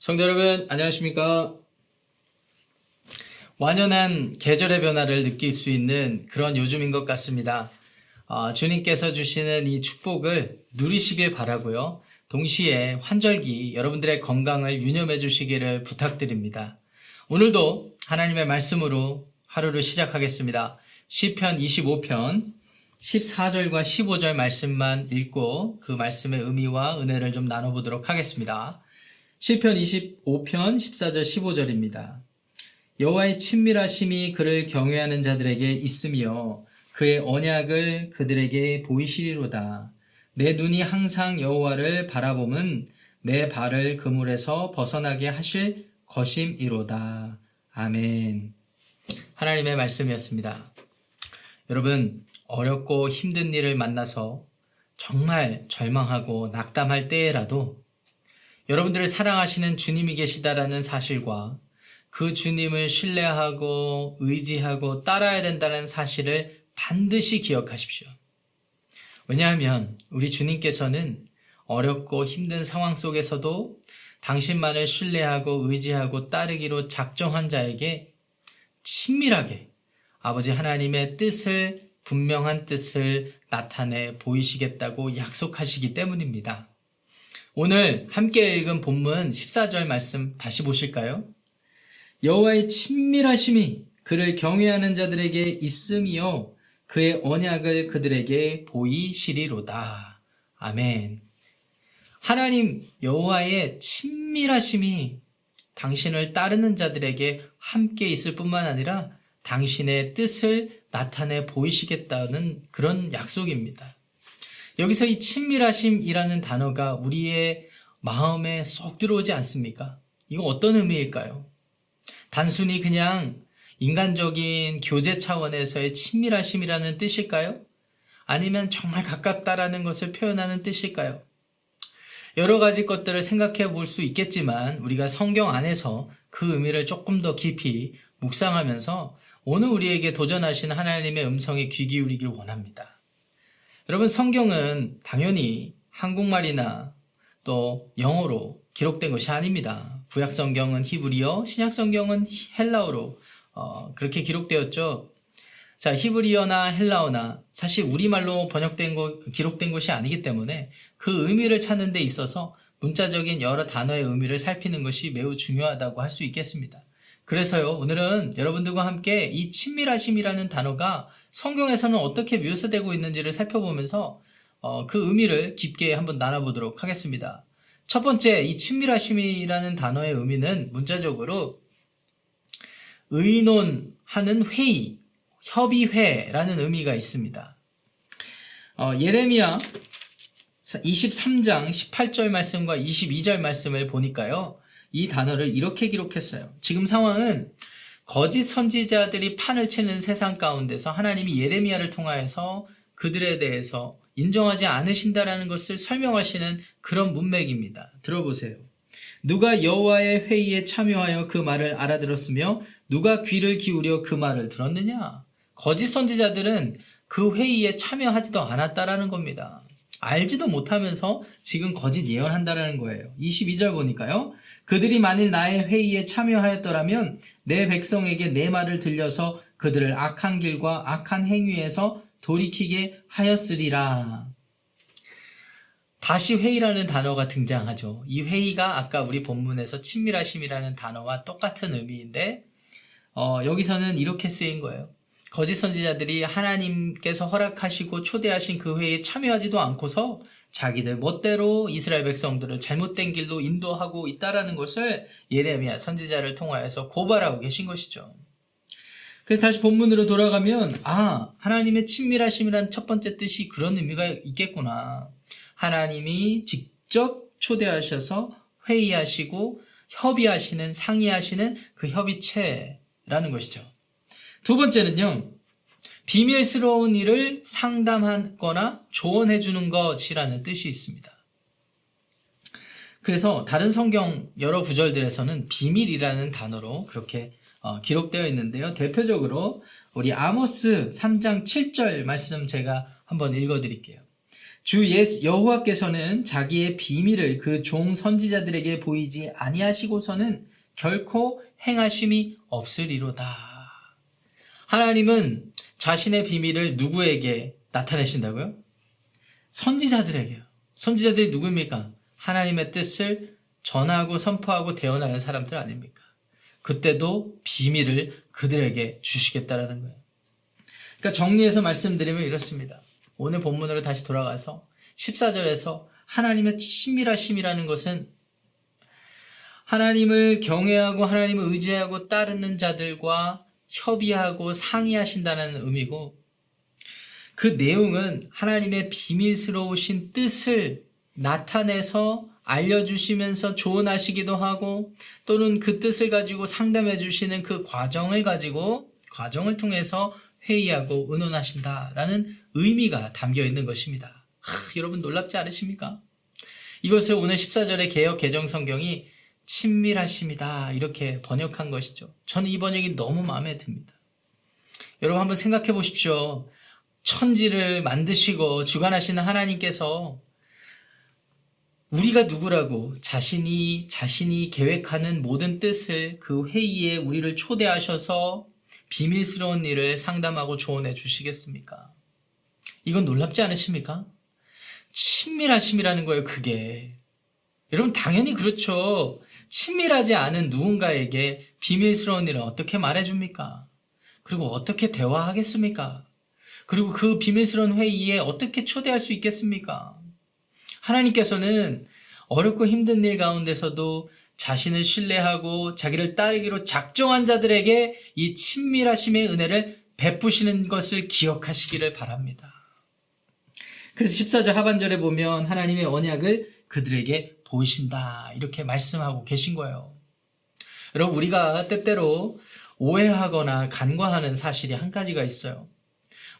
성도 여러분, 안녕하십니까? 완연한 계절의 변화를 느낄 수 있는 그런 요즘인 것 같습니다. 어, 주님께서 주시는 이 축복을 누리시길 바라고요. 동시에 환절기 여러분들의 건강을 유념해 주시기를 부탁드립니다. 오늘도 하나님의 말씀으로 하루를 시작하겠습니다. 시편 25편 14절과 15절 말씀만 읽고 그 말씀의 의미와 은혜를 좀 나눠보도록 하겠습니다. 시편 25편 14절 15절입니다. 여호와의 친밀하심이 그를 경외하는 자들에게 있으며 그의 언약을 그들에게 보이시리로다. 내 눈이 항상 여호와를 바라봄은 내 발을 그물에서 벗어나게 하실 것임이로다. 아멘. 하나님의 말씀이었습니다. 여러분, 어렵고 힘든 일을 만나서 정말 절망하고 낙담할 때에라도 여러분들을 사랑하시는 주님이 계시다라는 사실과 그 주님을 신뢰하고 의지하고 따라야 된다는 사실을 반드시 기억하십시오. 왜냐하면 우리 주님께서는 어렵고 힘든 상황 속에서도 당신만을 신뢰하고 의지하고 따르기로 작정한 자에게 친밀하게 아버지 하나님의 뜻을 분명한 뜻을 나타내 보이시겠다고 약속하시기 때문입니다. 오늘 함께 읽은 본문 14절 말씀 다시 보실까요? 여호와의 친밀하심이 그를 경외하는 자들에게 있음이요 그의 언약을 그들에게 보이시리로다. 아멘. 하나님 여호와의 친밀하심이 당신을 따르는 자들에게 함께 있을 뿐만 아니라 당신의 뜻을 나타내 보이시겠다는 그런 약속입니다. 여기서 이 친밀하심이라는 단어가 우리의 마음에 쏙 들어오지 않습니까? 이거 어떤 의미일까요? 단순히 그냥 인간적인 교제 차원에서의 친밀하심이라는 뜻일까요? 아니면 정말 가깝다라는 것을 표현하는 뜻일까요? 여러 가지 것들을 생각해 볼 수 있겠지만 우리가 성경 안에서 그 의미를 조금 더 깊이 묵상하면서 오늘 우리에게 도전하신 하나님의 음성에 귀 기울이길 원합니다. 여러분 성경은 당연히 한국말이나 또 영어로 기록된 것이 아닙니다. 구약 성경은 히브리어, 신약 성경은 헬라어로 어, 그렇게 기록되었죠. 자, 히브리어나 헬라어나 사실 우리말로 번역된 거, 기록된 것이 아니기 때문에 그 의미를 찾는 데 있어서 문자적인 여러 단어의 의미를 살피는 것이 매우 중요하다고 할 수 있겠습니다. 그래서요, 오늘은 여러분들과 함께 이 친밀하심이라는 단어가 성경에서는 어떻게 묘사되고 있는지를 살펴보면서 어, 그 의미를 깊게 한번 나눠보도록 하겠습니다. 첫 번째, 이 친밀하심이라는 단어의 의미는 문자적으로 의논하는 회의, 협의회라는 의미가 있습니다. 어, 예레미야 23장 18절 말씀과 22절 말씀을 보니까요. 이 단어를 이렇게 기록했어요. 지금 상황은 거짓 선지자들이 판을 치는 세상 가운데서 하나님이 예레미야를 통하여서 그들에 대해서 인정하지 않으신다라는 것을 설명하시는 그런 문맥입니다. 들어보세요. 누가 여호와의 회의에 참여하여 그 말을 알아들었으며 누가 귀를 기울여 그 말을 들었느냐? 거짓 선지자들은 그 회의에 참여하지도 않았다라는 겁니다. 알지도 못하면서 지금 거짓 예언한다라는 거예요. 22절 보니까요. 그들이 만일 나의 회의에 참여하였더라면 내 백성에게 내 말을 들려서 그들을 악한 길과 악한 행위에서 돌이키게 하였으리라. 다시 회의라는 단어가 등장하죠. 이 회의가 아까 우리 본문에서 친밀하심이라는 단어와 똑같은 의미인데 어, 여기서는 이렇게 쓰인 거예요. 거짓 선지자들이 하나님께서 허락하시고 초대하신 그 회의에 참여하지도 않고서 자기들 멋대로 이스라엘 백성들을 잘못된 길로 인도하고 있다라는 것을 예레미야 선지자를 통하여서 고발하고 계신 것이죠. 그래서 다시 본문으로 돌아가면 아 하나님의 친밀하심이란 첫 번째 뜻이 그런 의미가 있겠구나. 하나님이 직접 초대하셔서 회의하시고 협의하시는 상의하시는 그 협의체라는 것이죠. 두 번째는요. 비밀스러운 일을 상담하거나 조언해 주는 것이라는 뜻이 있습니다. 그래서 다른 성경 여러 구절들에서는 비밀이라는 단어로 그렇게 어, 기록되어 있는데요. 대표적으로 우리 아모스 3장 7절 말씀 제가 한번 읽어 드릴게요. 주 예수 여호와께서는 자기의 비밀을 그 종 선지자들에게 보이지 아니하시고서는 결코 행하심이 없으리로다. 하나님은 자신의 비밀을 누구에게 나타내신다고요? 선지자들에게요. 선지자들이 누구입니까? 하나님의 뜻을 전하고 선포하고 대언하는 사람들 아닙니까? 그때도 비밀을 그들에게 주시겠다라는 거예요. 그러니까 정리해서 말씀드리면 이렇습니다. 오늘 본문으로 다시 돌아가서 14절에서 하나님의 친밀하심이라는 것은 하나님을 경외하고 하나님을 의지하고 따르는 자들과 협의하고 상의하신다는 의미고 그 내용은 하나님의 비밀스러우신 뜻을 나타내서 알려주시면서 조언하시기도 하고 또는 그 뜻을 가지고 상담해 주시는 그 과정을 가지고 과정을 통해서 회의하고 의논하신다라는 의미가 담겨 있는 것입니다. 하, 여러분 놀랍지 않으십니까? 이것을 오늘 14절의 개혁 개정 성경이 친밀하심이다 이렇게 번역한 것이죠. 저는 이 번역이 너무 마음에 듭니다. 여러분 한번 생각해 보십시오. 천지를 만드시고 주관하시는 하나님께서 우리가 누구라고 자신이 자신이 계획하는 모든 뜻을 그 회의에 우리를 초대하셔서 비밀스러운 일을 상담하고 조언해 주시겠습니까? 이건 놀랍지 않으십니까? 친밀하심이라는 거예요, 그게. 여러분, 당연히 그렇죠. 친밀하지 않은 누군가에게 비밀스러운 일을 어떻게 말해줍니까? 그리고 어떻게 대화하겠습니까? 그리고 그 비밀스러운 회의에 어떻게 초대할 수 있겠습니까? 하나님께서는 어렵고 힘든 일 가운데서도 자신을 신뢰하고 자기를 따르기로 작정한 자들에게 이 친밀하심의 은혜를 베푸시는 것을 기억하시기를 바랍니다. 그래서 14절 하반절에 보면 하나님의 언약을 그들에게 보이신다. 이렇게 말씀하고 계신 거예요. 여러분, 우리가 때때로 오해하거나 간과하는 사실이 한 가지가 있어요.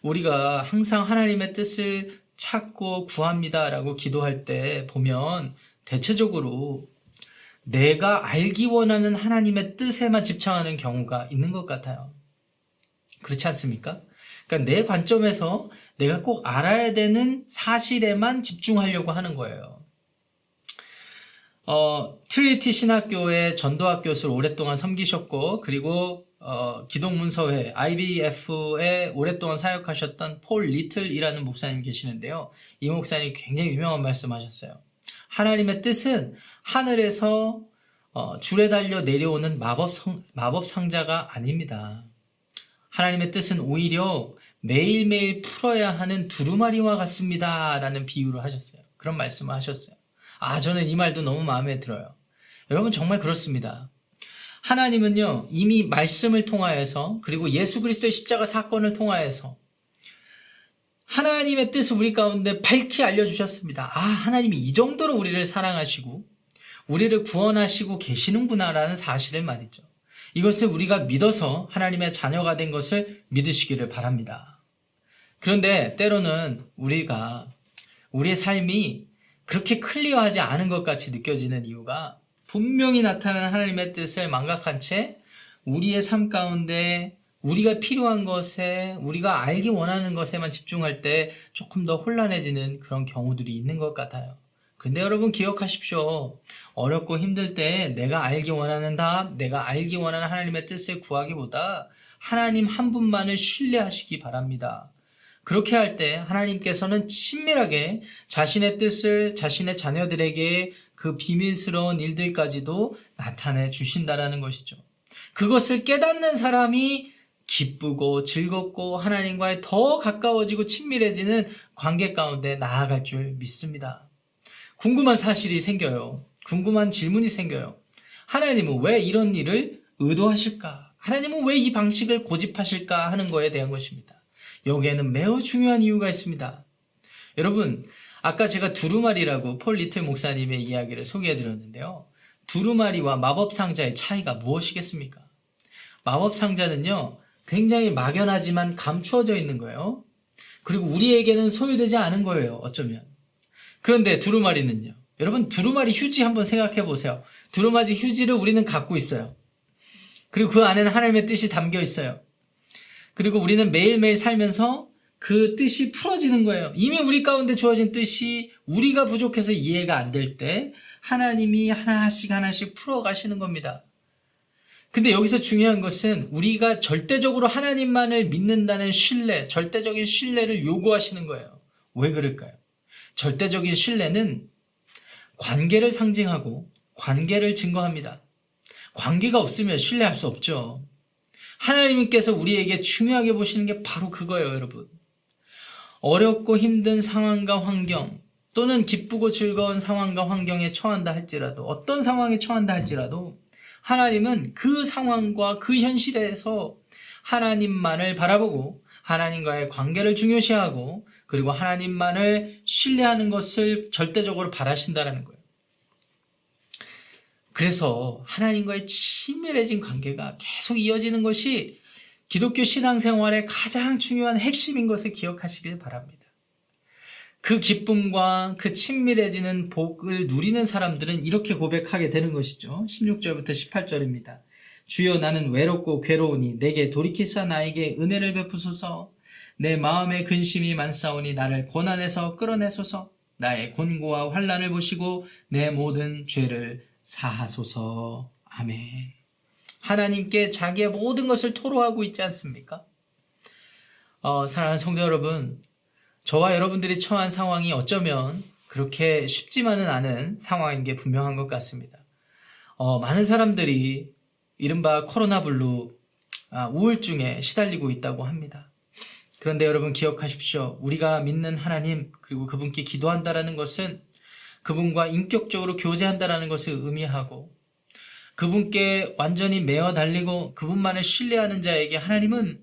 우리가 항상 하나님의 뜻을 찾고 구합니다라고 기도할 때 보면 대체적으로 내가 알기 원하는 하나님의 뜻에만 집착하는 경우가 있는 것 같아요. 그렇지 않습니까? 그러니까 내 관점에서 내가 꼭 알아야 되는 사실에만 집중하려고 하는 거예요. 어, 트리니티 신학교의 전도학 교수를 오랫동안 섬기셨고, 그리고 어, 기독문서회 IVF에 오랫동안 사역하셨던 폴 리틀이라는 목사님 계시는데요. 이 목사님이 굉장히 유명한 말씀하셨어요. 하나님의 뜻은 하늘에서 어, 줄에 달려 내려오는 마법 성, 마법 상자가 아닙니다. 하나님의 뜻은 오히려 매일매일 풀어야 하는 두루마리와 같습니다. 라는 비유를 하셨어요. 그런 말씀을 하셨어요. 아, 저는 이 말도 너무 마음에 들어요. 여러분 정말 그렇습니다. 하나님은요, 이미 말씀을 통하여서, 그리고 예수 그리스도의 십자가 사건을 통하여서, 하나님의 뜻을 우리 가운데 밝히 알려주셨습니다. 아, 하나님이 이 정도로 우리를 사랑하시고, 우리를 구원하시고 계시는구나라는 사실을 말이죠. 이것을 우리가 믿어서 하나님의 자녀가 된 것을 믿으시기를 바랍니다. 그런데 때로는 우리가 우리의 삶이 그렇게 클리어하지 않은 것 같이 느껴지는 이유가 분명히 나타나는 하나님의 뜻을 망각한 채 우리의 삶 가운데 우리가 필요한 것에 우리가 알기 원하는 것에만 집중할 때 조금 더 혼란해지는 그런 경우들이 있는 것 같아요. 근데 여러분 기억하십시오. 어렵고 힘들 때 내가 알기 원하는 답, 내가 알기 원하는 하나님의 뜻을 구하기보다 하나님 한 분만을 신뢰하시기 바랍니다. 그렇게 할 때 하나님께서는 친밀하게 자신의 뜻을 자신의 자녀들에게 그 비밀스러운 일들까지도 나타내 주신다라는 것이죠. 그것을 깨닫는 사람이 기쁘고 즐겁고 하나님과의 더 가까워지고 친밀해지는 관계 가운데 나아갈 줄 믿습니다. 궁금한 사실이 생겨요. 궁금한 질문이 생겨요. 하나님은 왜 이런 일을 의도하실까? 하나님은 왜 이 방식을 고집하실까 하는 거에 대한 것입니다. 여기에는 매우 중요한 이유가 있습니다. 여러분, 아까 제가 두루마리라고 폴 리틀 목사님의 이야기를 소개해 드렸는데요. 두루마리와 마법 상자의 차이가 무엇이겠습니까? 마법 상자는요, 굉장히 막연하지만 감추어져 있는 거예요. 그리고 우리에게는 소유되지 않은 거예요, 어쩌면. 그런데 두루마리는요. 여러분, 두루마리 휴지 한번 생각해 보세요. 두루마리 휴지를 우리는 갖고 있어요. 그리고 그 안에는 하나님의 뜻이 담겨 있어요. 그리고 우리는 매일매일 살면서 그 뜻이 풀어지는 거예요. 이미 우리 가운데 주어진 뜻이 우리가 부족해서 이해가 안 될 때 하나님이 하나씩 하나씩 풀어가시는 겁니다. 근데 여기서 중요한 것은 우리가 절대적으로 하나님만을 믿는다는 신뢰, 절대적인 신뢰를 요구하시는 거예요. 왜 그럴까요? 절대적인 신뢰는 관계를 상징하고 관계를 증거합니다. 관계가 없으면 신뢰할 수 없죠. 하나님께서 우리에게 중요하게 보시는 게 바로 그거예요, 여러분. 어렵고 힘든 상황과 환경, 또는 기쁘고 즐거운 상황과 환경에 처한다 할지라도, 어떤 상황에 처한다 할지라도, 하나님은 그 상황과 그 현실에서 하나님만을 바라보고, 하나님과의 관계를 중요시하고, 그리고 하나님만을 신뢰하는 것을 절대적으로 바라신다라는 거예요. 그래서 하나님과의 친밀해진 관계가 계속 이어지는 것이 기독교 신앙생활의 가장 중요한 핵심인 것을 기억하시길 바랍니다. 그 기쁨과 그 친밀해지는 복을 누리는 사람들은 이렇게 고백하게 되는 것이죠. 16절부터 18절입니다. 주여 나는 외롭고 괴로우니 내게 돌이키사 나에게 은혜를 베푸소서 내 마음의 근심이 많사오니 나를 고난에서 끌어내소서 나의 곤고와 환란을 보시고 내 모든 죄를 사하소서. 아멘. 하나님께 자기의 모든 것을 토로하고 있지 않습니까? 어, 사랑하는 성도 여러분, 저와 여러분들이 처한 상황이 어쩌면 그렇게 쉽지만은 않은 상황인 게 분명한 것 같습니다. 어, 많은 사람들이 이른바 코로나 블루, 아, 우울증에 시달리고 있다고 합니다. 그런데 여러분 기억하십시오. 우리가 믿는 하나님, 그리고 그분께 기도한다라는 것은 그분과 인격적으로 교제한다라는 것을 의미하고 그분께 완전히 매어 달리고 그분만을 신뢰하는 자에게 하나님은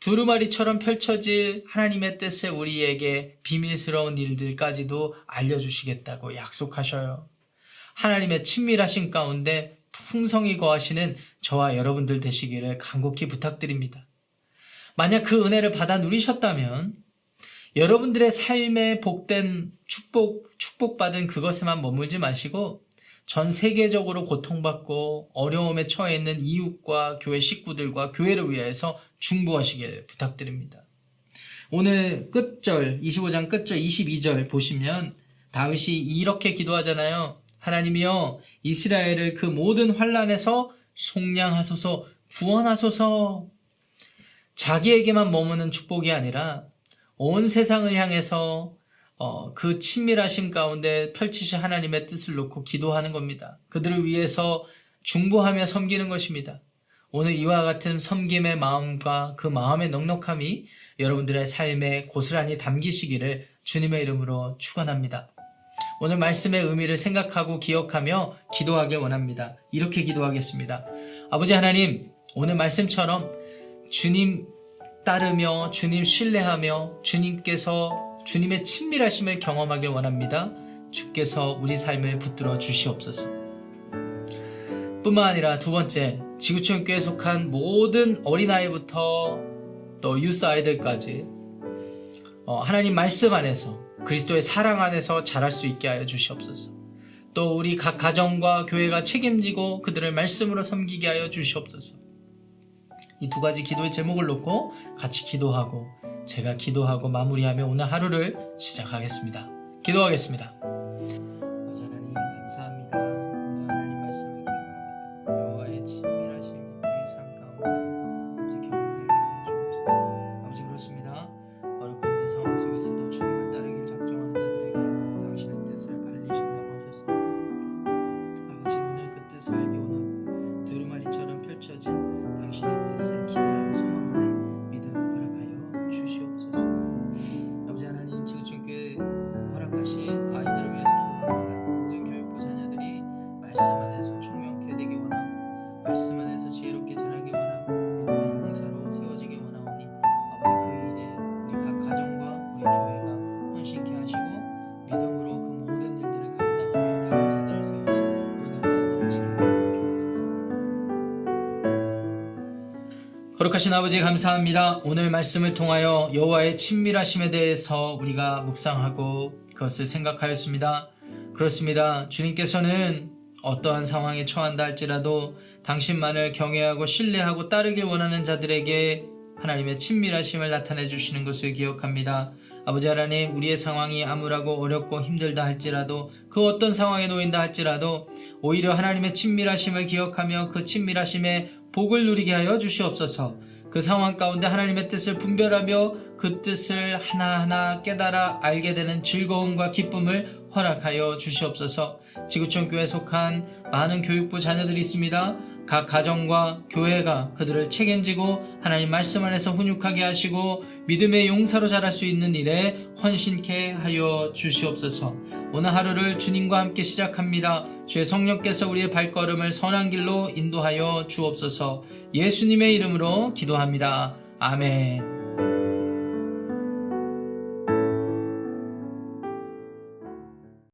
두루마리처럼 펼쳐질 하나님의 뜻에 우리에게 비밀스러운 일들까지도 알려주시겠다고 약속하셔요. 하나님의 친밀하신 가운데 풍성히 거하시는 저와 여러분들 되시기를 간곡히 부탁드립니다. 만약 그 은혜를 받아 누리셨다면 여러분들의 삶에 복된 축복, 축복받은 그것에만 머물지 마시고 전 세계적으로 고통받고 어려움에 처해 있는 이웃과 교회 식구들과 교회를 위해서 중보하시길 부탁드립니다. 오늘 끝절, 25장 끝절 22절 보시면 다윗이 이렇게 기도하잖아요. 하나님이여 이스라엘을 그 모든 환란에서 속량하소서 구원하소서 자기에게만 머무는 축복이 아니라 온 세상을 향해서 어, 그 친밀하심 가운데 펼치신 하나님의 뜻을 놓고 기도하는 겁니다. 그들을 위해서 중보하며 섬기는 것입니다. 오늘 이와 같은 섬김의 마음과 그 마음의 넉넉함이 여러분들의 삶에 고스란히 담기시기를 주님의 이름으로 축원합니다. 오늘 말씀의 의미를 생각하고 기억하며 기도하길 원합니다. 이렇게 기도하겠습니다. 아버지 하나님, 오늘 말씀처럼 주님 따르며 주님 신뢰하며 주님께서 주님의 친밀하심을 경험하길 원합니다. 주께서 우리 삶을 붙들어 주시옵소서. 뿐만 아니라 두 번째, 지구촌교회에 속한 모든 어린아이부터 또 유스 아이들까지 어, 하나님 말씀 안에서 그리스도의 사랑 안에서 자랄 수 있게 하여 주시옵소서. 또 우리 각 가정과 교회가 책임지고 그들을 말씀으로 섬기게 하여 주시옵소서. 이 두 가지 기도의 제목을 놓고 같이 기도하고 제가 기도하고 마무리하며 오늘 하루를 시작하겠습니다. 기도하겠습니다. 거룩하신 아버지 감사합니다. 오늘 말씀을 통하여 여호와의 친밀하심에 대해서 우리가 묵상하고 그것을 생각하였습니다. 그렇습니다. 주님께서는 어떠한 상황에 처한다 할지라도 당신만을 경외하고 신뢰하고 따르길 원하는 자들에게 하나님의 친밀하심을 나타내 주시는 것을 기억합니다. 아버지 하나님, 우리의 상황이 암울하고 어렵고 힘들다 할지라도 그 어떤 상황에 놓인다 할지라도 오히려 하나님의 친밀하심을 기억하며 그 친밀하심에 복을 누리게 하여 주시옵소서. 그 상황 가운데 하나님의 뜻을 분별하며 그 뜻을 하나하나 깨달아 알게 되는 즐거움과 기쁨을 허락하여 주시옵소서. 지구촌 교회에 속한 많은 교육부 자녀들이 있습니다. 각 가정과 교회가 그들을 책임지고 하나님 말씀 안에서 훈육하게 하시고 믿음의 용사로 자랄 수 있는 일에 헌신케 하여 주시옵소서. 오늘 하루를 주님과 함께 시작합니다. 주의 성령께서 우리의 발걸음을 선한 길로 인도하여 주옵소서. 예수님의 이름으로 기도합니다. 아멘.